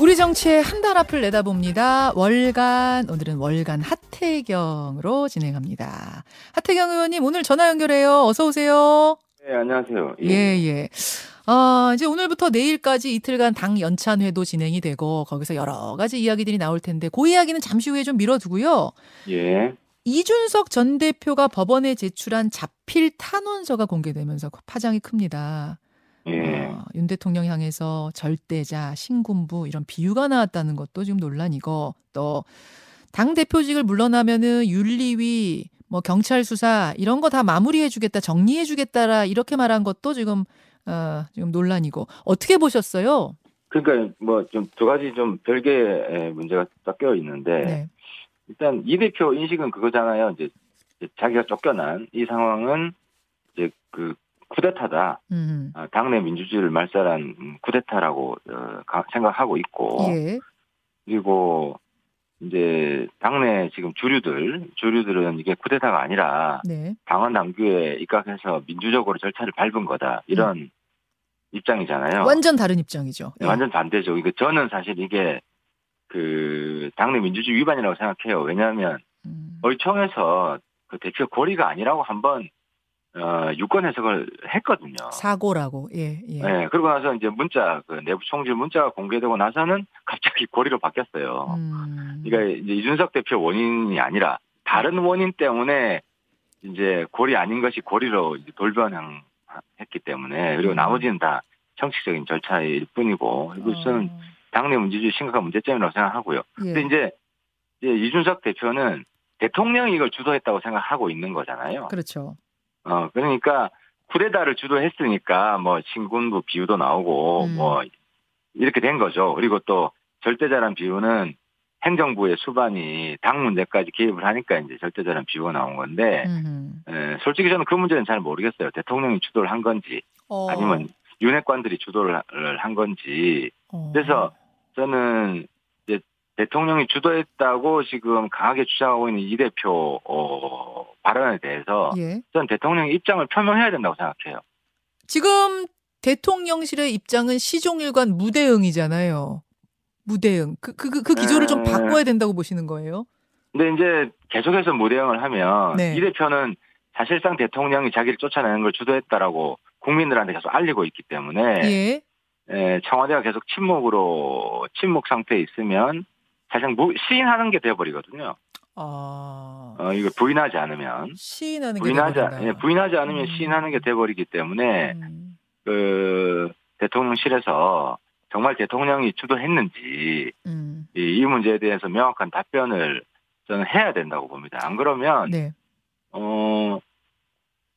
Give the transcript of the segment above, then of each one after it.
우리 정치의 한 달 앞을 내다봅니다. 월간 오늘은 월간 하태경으로 진행합니다. 하태경 의원님 오늘 전화 연결해요. 어서 오세요. 네, 안녕하세요. 예, 예. 아, 이제 오늘부터 내일까지 이틀간 당 연찬회도 진행이 되고 거기서 여러 가지 이야기들이 나올 텐데 그 이야기는 잠시 후에 좀 미뤄두고요. 예. 이준석 전 대표가 법원에 제출한 자필 탄원서가 공개되면서 파장이 큽니다. 예. 어, 윤 대통령 향해서 절대자, 신군부 이런 비유가 나왔다는 것도 지금 논란이고 또 당 대표직을 물러나면은 윤리위, 뭐 경찰 수사 이런 거 다 마무리해주겠다, 정리해주겠다라 이렇게 말한 것도 지금 어, 지금 논란이고 어떻게 보셨어요? 그러니까 뭐 좀 두 가지 좀 별개의 문제가 섞여 있는데 네, 일단 이 대표 인식은 그거잖아요. 이제 자기가 쫓겨난 이 상황은 이제 그 쿠데타다. 음, 아, 당내 민주주의를 말살한 음, 쿠데타라고 어, 가- 생각하고 있고 예, 그리고 이제 당내 지금 주류들 주류들은 이게 쿠데타가 아니라 네, 당원 당규에 입각해서 민주적으로 절차를 밟은 거다 이런 입장이잖아요. 음. 완전 다른 입장이죠. 네, 예. 완전 반대죠. 이거 저는 사실 이게 그 당내 민주주의 위반이라고 생각해요. 왜냐하면 음, 의총에서 그 대표 고리가 아니라고 한번 어, 유권 해석을 했거든요. 사고라고, 예, 예. 네, 그러고 나서 이제 문자 그 내부 총질 문자가 공개되고 나서는 갑자기 고리로 바뀌었어요. 음, 그러니까 이제 이준석 대표 원인이 아니라 다른 원인 때문에 이제 고리 아닌 것이 고리로 돌변했기 때문에 그리고 음. 나머지는 다 형식적인 절차일 뿐이고 그리고 저는 어, 당내 문제주의 심각한 문제점이라고 생각하고요. 예. 근데 이제, 이제 이준석 대표는 대통령이 이걸 주도했다고 생각하고 있는 거잖아요. 그렇죠. 어, 그러니까 쿠데타를 주도했으니까 뭐 신군부 비유도 나오고 음. 뭐 이렇게 된 거죠. 그리고 또 절대자란 비유는 행정부의 수반이 당 문제까지 개입을 하니까 이제 절대자란 비유가 나온 건데 음, 에, 솔직히 저는 그 문제는 잘 모르겠어요. 대통령이 주도를 한 건지 어, 아니면 윤핵관들이 주도를 하- 한 건지 어. 그래서 저는 대통령이 주도했다고 지금 강하게 주장하고 있는 이 대표 어, 발언에 대해서 예. 저는 대통령의 입장을 표명해야 된다고 생각해요. 지금 대통령실의 입장은 시종일관 무대응이잖아요. 무대응. 그, 그, 그, 그 기조를 좀 네. 바꿔야 된다고 보시는 거예요? 근데 이제 계속해서 무대응을 하면 네. 이 대표는 사실상 대통령이 자기를 쫓아내는 걸 주도했다라고 국민들한테 계속 알리고 있기 때문에 예. 에, 청와대가 계속 침묵으로 침묵 상태에 있으면 사실상 무- 시인하는 게 돼버리거든요. 아. 어, 이거 부인하지 않으면 시인하는 게 부인하지. 예, 부인하지 않으면 음. 시인하는 게 돼버리기 때문에 음. 그 대통령실에서 정말 대통령이 주도했는지 음. 이, 이 문제에 대해서 명확한 답변을 저는 해야 된다고 봅니다. 안 그러면 네. 어.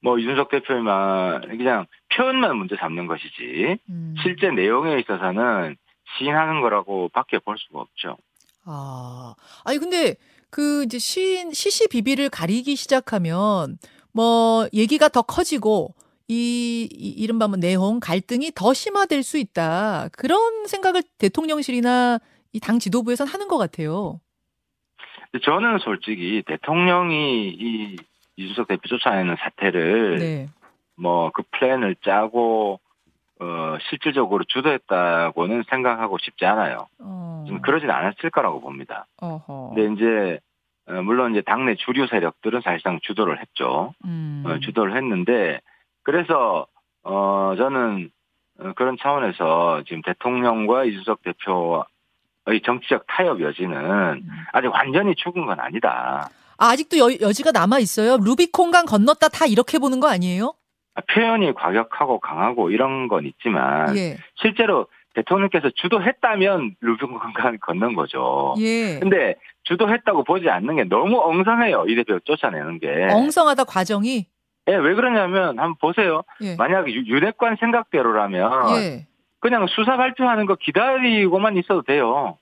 뭐 이준석 대표만 그냥 표현만 문제 삼는 것이지 음. 실제 내용에 있어서는 시인하는 거라고 밖에 볼 수가 없죠. 아. 아니 근데 그 이제 시인 시시비비를 가리기 시작하면 뭐 얘기가 더 커지고 이, 이 이른바 뭐 내용 갈등이 더 심화될 수 있다. 그런 생각을 대통령실이나 이 당 지도부에서는 하는 것 같아요. 저는 솔직히 대통령이 이 이준석 대표 쫓아내는 사태를 네. 뭐그 플랜을 짜고 어 실질적으로 주도했다고는 생각하고 싶지 않아요. 어. 좀 그러진 않았을 거라고 봅니다. 어허. 근데 이제 어, 물론 이제 당내 주류 세력들은 사실상 주도를 했죠. 음. 어, 주도를 했는데 그래서 어 저는 어, 그런 차원에서 지금 대통령과 이준석 대표의 정치적 타협 여지는 음. 아직 완전히 죽은 건 아니다. 아, 아직도 여, 여지가 남아 있어요. 루비콘강 건넜다 다 이렇게 보는 거 아니에요? 아, 표현이 과격하고 강하고 이런 건 있지만 예. 실제로 대통령께서 주도했다면 루비콘강을 건넌 거죠. 예. 근데 주도했다고 보지 않는 게 너무 엉성해요. 이 대표 쫓아내는 게. 엉성하다 과정이. 예, 왜 그러냐면 한번 보세요. 예. 만약 유- 윤핵관 생각대로라면 예. 그냥 수사 발표하는 거 기다리고만 있어도 돼요.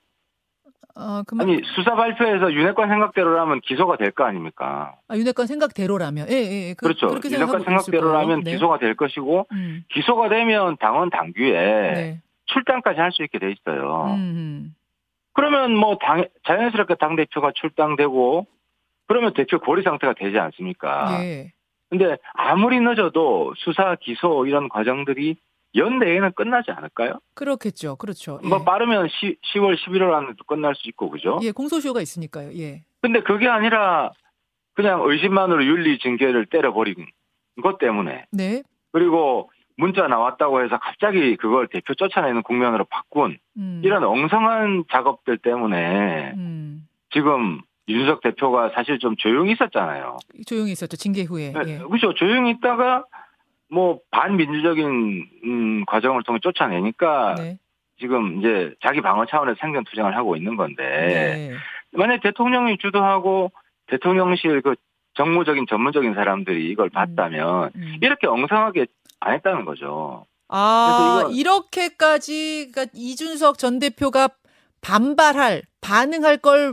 아, 그러면 아니 수사 발표에서 윤핵관 생각대로라면 기소가 될 거 아닙니까? 아, 윤핵관 생각대로라면. 예, 예. 예. 그. 그렇게 윤핵관 생각대로라면. 네. 기소가 될 것이고 음. 기소가 되면 당원 당규에 네. 출당까지 할 수 있게 돼 있어요. 음. 그러면 뭐 당, 자연스럽게 당 대표가 출당되고 그러면 대표 고리 상태가 되지 않습니까? 예. 근데 아무리 늦어도 수사 기소 이런 과정들이 연내에는 끝나지 않을까요? 그렇겠죠. 그렇죠. 예. 뭐 빠르면 10, 10월, 11월 안에도 끝날 수 있고 그죠? 예, 공소시효가 있으니까요. 예. 근데 그게 아니라 그냥 의심만으로 윤리 징계를 때려버린 것 때문에 네. 그리고 문자 나왔다고 해서 갑자기 그걸 대표 쫓아내는 국면으로 바꾼 음. 이런 엉성한 작업들 때문에 음. 지금 윤석 대표가 사실 좀 조용히 있었잖아요. 조용히 있었죠. 징계 후에. 예. 그렇죠. 조용히 있다가 뭐 반민주적인 음, 과정을 통해 쫓아내니까 네. 지금 이제 자기 방어 차원에서 생존 투쟁을 하고 있는 건데 네. 만약 대통령이 주도하고 대통령실 그 정무적인 전문적인 사람들이 이걸 봤다면 음. 이렇게 엉성하게 안 했다는 거죠. 아, 이렇게까지 그러니까 이준석 전 대표가 반발할, 반응할 걸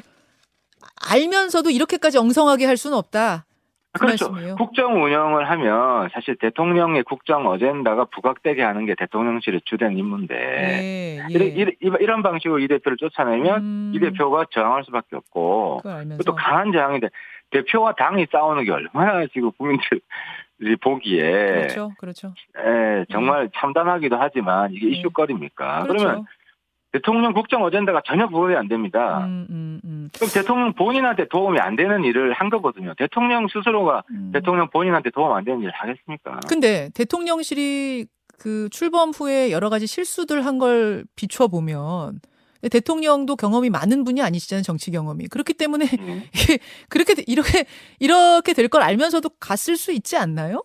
알면서도 이렇게까지 엉성하게 할 수는 없다. 그 그렇죠. 말씀이에요. 국정 운영을 하면 사실 대통령의 국정 어젠다가 부각되게 하는 게 대통령실의 주된 임무인데 예, 예. 이런, 방식으로 이 대표를 쫓아내면 음, 이 대표가 저항할 수밖에 없고 또 강한 저항인데 대표와 당이 싸우는 게 얼마나 지금 국민들이 보기에 그렇죠, 그렇죠. 에, 정말 참담하기도 하지만 이게 네. 이슈거리입니까? 그렇죠. 그러면 대통령 국정 어젠다가 전혀 부각이 안 됩니다. 음, 음, 음. 그럼 대통령 본인한테 도움이 안 되는 일을 한 거거든요. 대통령 스스로가 음. 대통령 본인한테 도움 안 되는 일을 하겠습니까? 근데 대통령실이 그 출범 후에 여러 가지 실수들 한 걸 비춰 보면 대통령도 경험이 많은 분이 아니시잖아요 정치 경험이 그렇기 때문에 음. 그렇게 돼- 이렇게 이렇게 될 걸 알면서도 갔을 수 있지 않나요?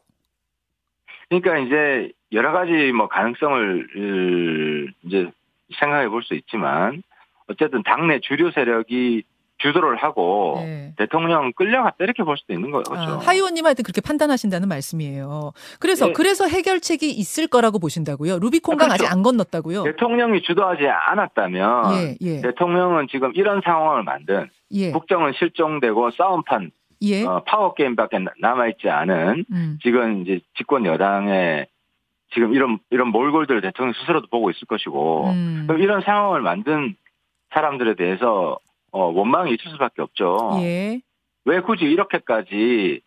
그러니까 이제 여러 가지 뭐 가능성을 으, 이제 생각해 볼 수 있지만 어쨌든 당내 주류 세력이 주도를 하고 네. 대통령 끌려갔다 이렇게 볼 수도 있는 거죠. 아, 하 의원님한테 그렇게 판단하신다는 말씀이에요. 그래서 예. 그래서 해결책이 있을 거라고 보신다고요. 루비콘강 아, 아직 그렇죠. 안 건넜다고요. 대통령이 주도하지 않았다면 예, 예, 대통령은 지금 이런 상황을 만든 예, 국정은 실종되고 싸움판 예. 어, 파워 게임밖에 남아 있지 않은 음, 지금 이제 집권 여당의 지금 이런 이런 몰골들을 대통령 스스로도 보고 있을 것이고 음, 그럼 이런 상황을 만든 사람들에 대해서 어, 원망이 있을 수밖에 없죠. 예, 왜 굳이 이렇게까지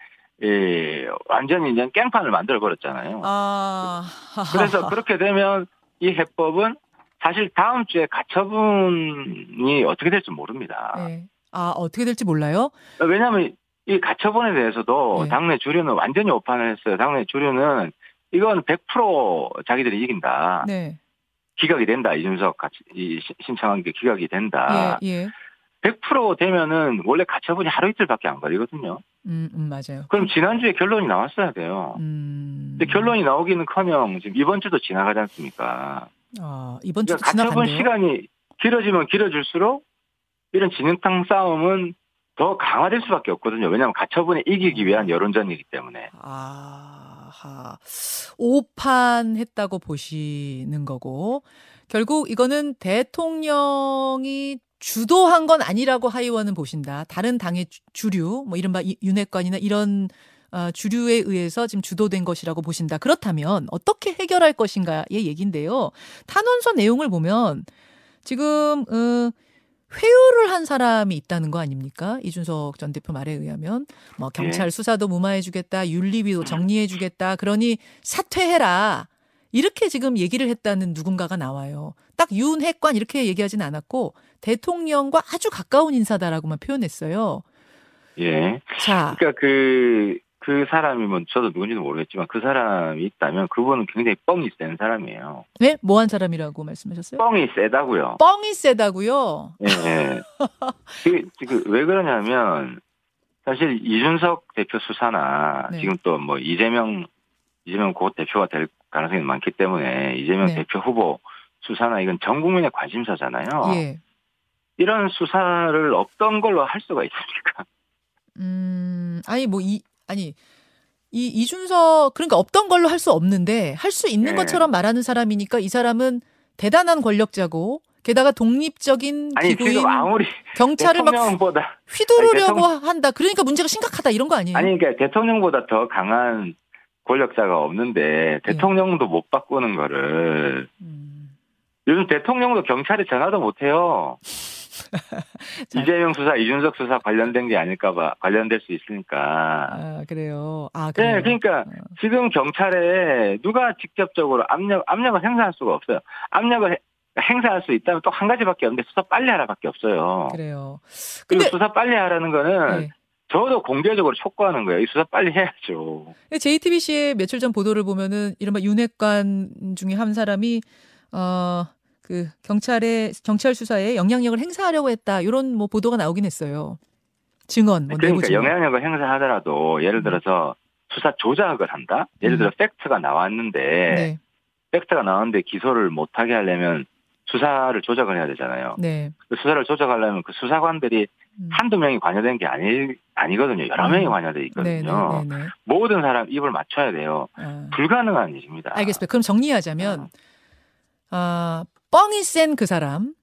예, 완전히 그냥 깽판을 만들어 버렸잖아요. 아, 그래서 그렇게 되면 이 해법은 사실 다음 주에 가처분이 어떻게 될지 모릅니다. 예. 아 어떻게 될지 몰라요. 왜냐하면 이 가처분에 대해서도 네. 당내 주류는 완전히 오판을 했어요. 당내 주류는 이건 100% 자기들이 이긴다. 네, 기각이 된다. 이준석 같이 이 시- 신청한 게 기각이 된다. 예, 예. 100% 되면은 원래 가처분이 하루 이틀밖에 안 걸리거든요. 음, 음 맞아요. 그럼 지난주에 결론이 나왔어야 돼요. 음, 근데 결론이 나오기는 커녕 지금 이번 주도 지나가지 않습니까? 아 이번 주 그러니까 가처분 지나갔네요. 시간이 길어지면 길어질수록 이런 진흙탕 싸움은 더 강화될 수밖에 없거든요. 왜냐하면 가처분에 이기기 위한 여론전이기 때문에. 아하. 오판 했다고 보시는 거고 결국 이거는 대통령이 주도한 건 아니라고 하 의원은 보신다. 다른 당의 주- 주류, 뭐 이른바 이- 윤핵관이나 이런 어, 주류에 의해서 지금 주도된 것이라고 보신다. 그렇다면 어떻게 해결할 것인가의 얘기인데요. 탄원서 내용을 보면 지금 어, 회유를 한 사람이 있다는 거 아닙니까? 이준석 전 대표 말에 의하면 뭐 경찰 수사도 무마해주겠다, 윤리위도 정리해주겠다. 그러니 사퇴해라. 이렇게 지금 얘기를 했다는 누군가가 나와요. 딱 윤핵관 이렇게 얘기하진 않았고 대통령과 아주 가까운 인사다라고만 표현했어요. 예. 자, 그러니까 그, 그 사람이 뭐 저도 누군지는 모르겠지만 그 사람이 있다면 그분은 굉장히 뻥이 센 사람이에요. 네? 뭐한 사람이라고 말씀하셨어요? 뻥이 세다고요. 뻥이 세다고요. 예, 예. 그, 그, 왜 그러냐면 사실 이준석 대표 수사나 네. 지금 또 뭐 이재명 이재명 곧 대표가 될 가능성이 많기 때문에 이재명 네. 대표 후보 수사나 이건 전 국민의 관심사잖아요. 예. 이런 수사를 없던 걸로 할 수가 있습니까? 음, 아니 뭐 이 아니 이 이준석 그러니까 없던 걸로 할 수 없는데 할 수 있는 네. 것처럼 말하는 사람이니까 이 사람은 대단한 권력자고 게다가 독립적인 아니 기구인 경찰을 막 휘두르려고 아니, 한다. 그러니까 문제가 심각하다 이런 거 아니에요? 아니 그러니까 대통령보다 더 강한 권력자가 없는데 대통령도 못 바꾸는 거를 음, 요즘 대통령도 경찰에 전화도 못 해요. 자. 이재명 수사, 이준석 수사 관련된 게 아닐까봐 관련될 수 있으니까. 아, 그래요. 아, 그래요. 네, 그러니까 어. 지금 경찰에 누가 직접적으로 압력 압력을 행사할 수가 없어요. 압력을 해- 행사할 수 있다면 또 한 가지밖에 없는데 수사 빨리 하라밖에 없어요. 그래요. 그리고 근데 수사 빨리 하라는 거는 네. 저도 공개적으로 촉구하는 거예요. 이 수사 빨리 해야죠. JTBC의 며칠 전 보도를 보면은 이른바 윤핵관 중에 한 사람이 어 그 경찰의 경찰 수사에 영향력을 행사하려고 했다 이런 뭐 보도가 나오긴 했어요. 증언, 뭐 그러니까 증언. 영향력을 행사하더라도 예를 들어서 수사 조작을 한다. 예를 들어 팩트가 나왔는데 네, 팩트가 나왔는데 기소를 못하게 하려면 수사를 조작을 해야 되잖아요. 네. 그 수사를 조작하려면 그 수사관들이 음. 한두 명이 관여된 게 아니, 아니거든요. 여러 음. 명이 관여돼 네, 있거든요. 네, 네, 네. 모든 사람 입을 맞춰야 돼요. 아. 불가능한 일입니다. 알겠습니다. 그럼 정리하자면 아, 뻥이 센 그 사람,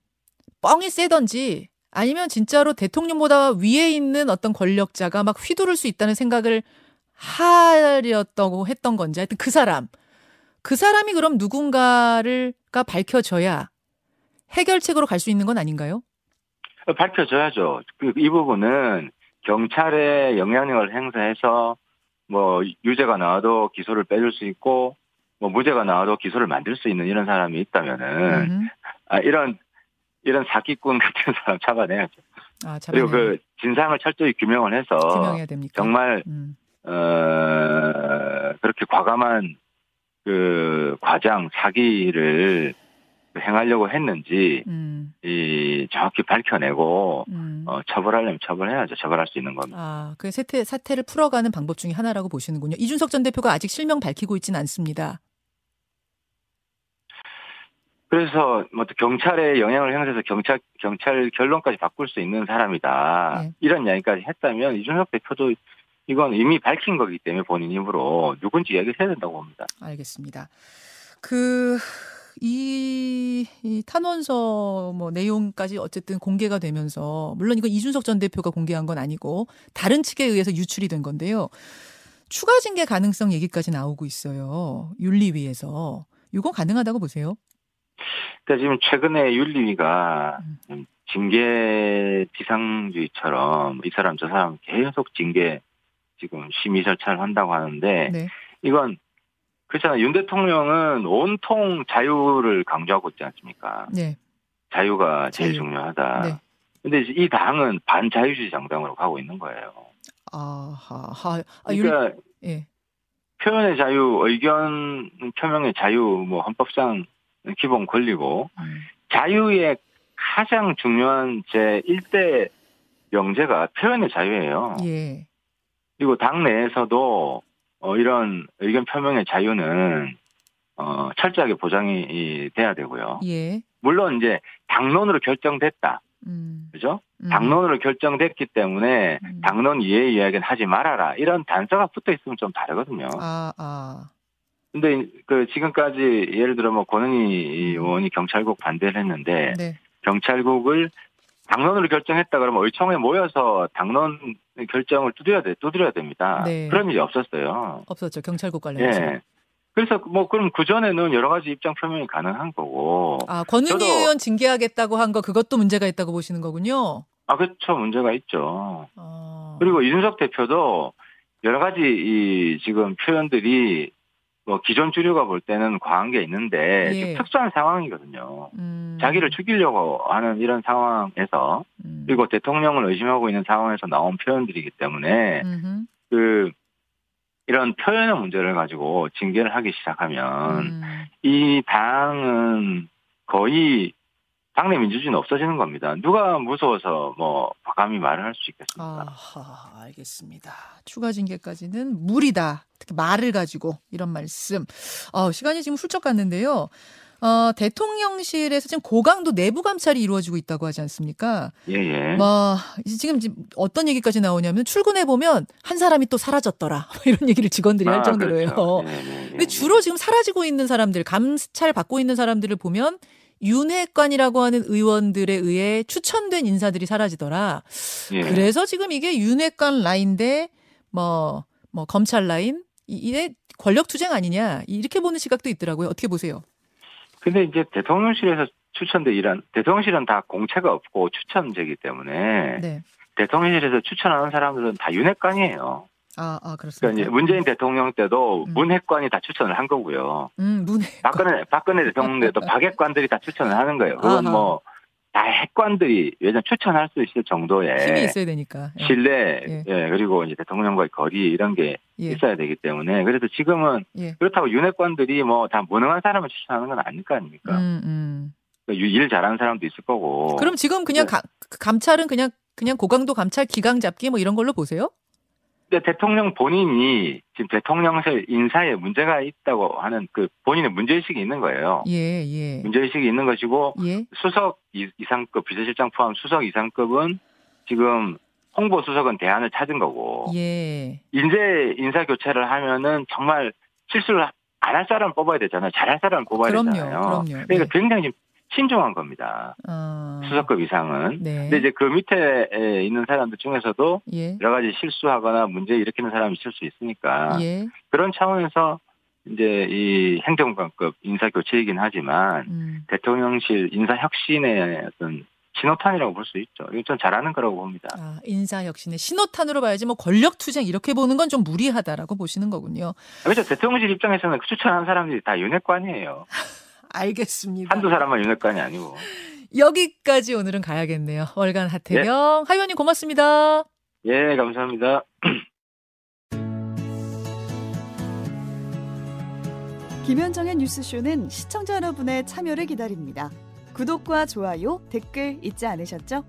뻥이 세던지 아니면 진짜로 대통령보다 위에 있는 어떤 권력자가 막 휘두를 수 있다는 생각을 하려다고 했던 건지 하여튼 그 사람 그 사람이 그럼 누군가를가 밝혀져야 해결책으로 갈 수 있는 건 아닌가요? 밝혀져야죠. 그, 이 부분은 경찰의 영향력을 행사해서 뭐 유죄가 나와도 기소를 빼줄 수 있고 뭐 무죄가 나와도 기소를 만들 수 있는 이런 사람이 있다면은. 아, 이런 이런 사기꾼 같은 사람 잡아내야죠. 아, 그리고 그 진상을 철저히 규명을 해서 규명해야 됩니까? 정말 음. 어, 그렇게 과감한 그 과장 사기를 행하려고 했는지 음, 이 정확히 밝혀내고 음. 어, 처벌하려면 처벌해야죠. 처벌할 수 있는 겁니다. 아, 그 사태, 사태를 풀어가는 방법 중에 하나라고 보시는군요. 이준석 전 대표가 아직 실명 밝히고 있지는 않습니다. 그래서 뭐 또 경찰의 영향을 행사해서 경찰 경찰 결론까지 바꿀 수 있는 사람이다. 네. 이런 이야기까지 했다면 이준석 대표도 이건 이미 밝힌 거기 때문에 본인 입으로 누군지 이야기를 해야 된다고 봅니다. 알겠습니다. 그, 이, 이 탄원서 뭐 내용까지 어쨌든 공개가 되면서, 물론 이건 이준석 전 대표가 공개한 건 아니고, 다른 측에 의해서 유출이 된 건데요. 추가 징계 가능성 얘기까지 나오고 있어요. 윤리위에서. 이거 가능하다고 보세요? 그러니까 지금 최근에 윤리위가 음. 징계 비상주의처럼 이 사람 저 사람 계속 징계 지금 심의 절차를 한다고 하는데 네. 이건 그렇잖아요. 윤 대통령은 온통 자유를 강조하고 있지 않습니까? 네. 자유가 제일 자유. 중요하다. 네. 근데 이 당은 반자유주의 정당으로 가고 있는 거예요. 아하, 아, 윤, 그러니까 예. 표현의 자유, 의견 표명의 자유, 뭐 헌법상 기본 권리고 음, 자유의 가장 중요한 제 1대 명제가 표현의 자유예요. 예. 그리고 당 내에서도 어, 이런 의견 표명의 자유는 어, 철저하게 보장이 이, 돼야 되고요. 예. 물론 이제 당론으로 결정됐다. 음. 그죠? 음. 당론으로 결정됐기 때문에 음. 당론 이외 이야기는 하지 말아라. 이런 단서가 붙어 있으면 좀 다르거든요. 아, 아. 근데 그 지금까지 예를 들어 뭐 권은희 의원이 경찰국 반대를 했는데 네. 경찰국을 당론으로 결정했다 그러면 의총에 모여서 당론 결정을 두드려야 돼, 두드려야 됩니다. 네. 그런 일이 없었어요. 없었죠. 경찰국 관련해서. 예. 그래서 뭐 그럼 그 전에는 여러 가지 입장 표명이 가능한 거고. 아, 권은희 의원 징계하겠다고 한 거 그것도 문제가 있다고 보시는 거군요. 아 그렇죠 문제가 있죠. 아. 그리고 이준석 대표도 여러 가지 이 지금 표현들이 뭐 기존 주류가 볼 때는 과한 게 있는데 예. 특수한 상황이거든요. 음. 자기를 죽이려고 하는 이런 상황에서 음. 그리고 대통령을 의심하고 있는 상황에서 나온 표현들이기 때문에 음흠. 그 이런 표현의 문제를 가지고 징계를 하기 시작하면 음. 이 당은 거의 당내 민주주의는 없어지는 겁니다. 누가 무서워서 뭐 과감히 말을 할 수 있겠습니까? 아하, 알겠습니다. 추가 징계까지는 무리다. 특히 말을 가지고 이런 말씀. 어, 시간이 지금 훌쩍 갔는데요. 어, 대통령실에서 지금 고강도 내부 감찰이 이루어지고 있다고 하지 않습니까? 예, 예. 뭐 이제 지금 어떤 얘기까지 나오냐면 출근해 보면 한 사람이 또 사라졌더라 이런 얘기를 직원들이 할 아, 정도로요. 그렇죠. 예, 예, 예, 근데 주로 지금 사라지고 있는 사람들, 감찰 받고 있는 사람들을 보면 윤핵관이라고 하는 의원들에 의해 추천된 인사들이 사라지더라. 예. 그래서 지금 이게 윤핵관 라인 대 뭐 뭐 검찰 라인 이- 이게 권력 투쟁 아니냐 이렇게 보는 시각도 있더라고요. 어떻게 보세요? 근데 이제 대통령실에서 추천대 일한 대통령실은 다 공채가 없고 추천제이기 때문에 네. 대통령실에서 추천하는 사람들은 다 윤핵관이에요. 아, 아 그러니까 그렇습니다. 이제 문재인 대통령 때도 음. 문핵관이 다 추천을 한 거고요. 음, 문해. 박근혜 박근혜 대통령 때도 박핵관들이 다 추천을 하는 거예요. 그건. 뭐 다 핵관들이 왜냐 면 추천할 수 있을 정도의 힘이 있어야 되니까. 예. 신뢰, 예. 예. 그리고 이제 대통령과의 거리 이런 게 예. 있어야 되기 때문에 그래서 지금은 예. 그렇다고 윤핵관들이 뭐 다 무능한 사람을 추천하는 건 아닐 거 아닙니까? 음, 음. 그러니까 일 잘하는 사람도 있을 거고. 그럼 지금 그냥 네. 가- 감찰은 그냥 그냥 고강도 감찰 기강 잡기 뭐 이런 걸로 보세요? 근데 대통령 본인이 지금 대통령실 인사에 문제가 있다고 하는 그 본인의 문제의식이 있는 거예요. 예, 예. 문제의식이 있는 것이고 예. 수석 이- 이상급 비서실장 포함 수석 이상급은 지금 홍보 수석은 대안을 찾은 거고 예. 인재 인사 교체를 하면은 정말 실수를 안 할 사람 뽑아야 되잖아요. 잘할 사람 뽑아야 그럼요, 되잖아요. 그럼요. 그러니까 네. 굉장히 좀 신중한 겁니다. 아. 수석급 이상은. 네. 근데 이제 그 밑에 있는 사람들 중에서도 예. 여러 가지 실수하거나 문제 일으키는 사람이 있을 수 있으니까 예. 그런 차원에서 이제 이 행정관급 인사 교체이긴 하지만 음. 대통령실 인사 혁신의 어떤 신호탄이라고 볼 수 있죠. 이건 좀 잘하는 거라고 봅니다. 아, 인사 혁신의 신호탄으로 봐야지 뭐 권력 투쟁 이렇게 보는 건 좀 무리하다라고 보시는 거군요. 그렇죠. 대통령실 입장에서는 그 추천하는 사람들이 다 윤핵관이에요. 알겠습니다. 한두 사람만 윤핵관이 아니고. 여기까지 오늘은 가야겠네요. 월간 하태경 하 의원님 고맙습니다. 예, 감사합니다. 김현정의 뉴스쇼는 시청자 여러분의 참여를 기다립니다. 구독과 좋아요, 댓글 잊지 않으셨죠?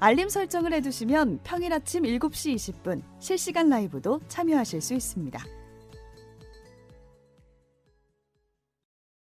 알림 설정을 해두시면 평일 아침 7시 20분 실시간 라이브도 참여하실 수 있습니다.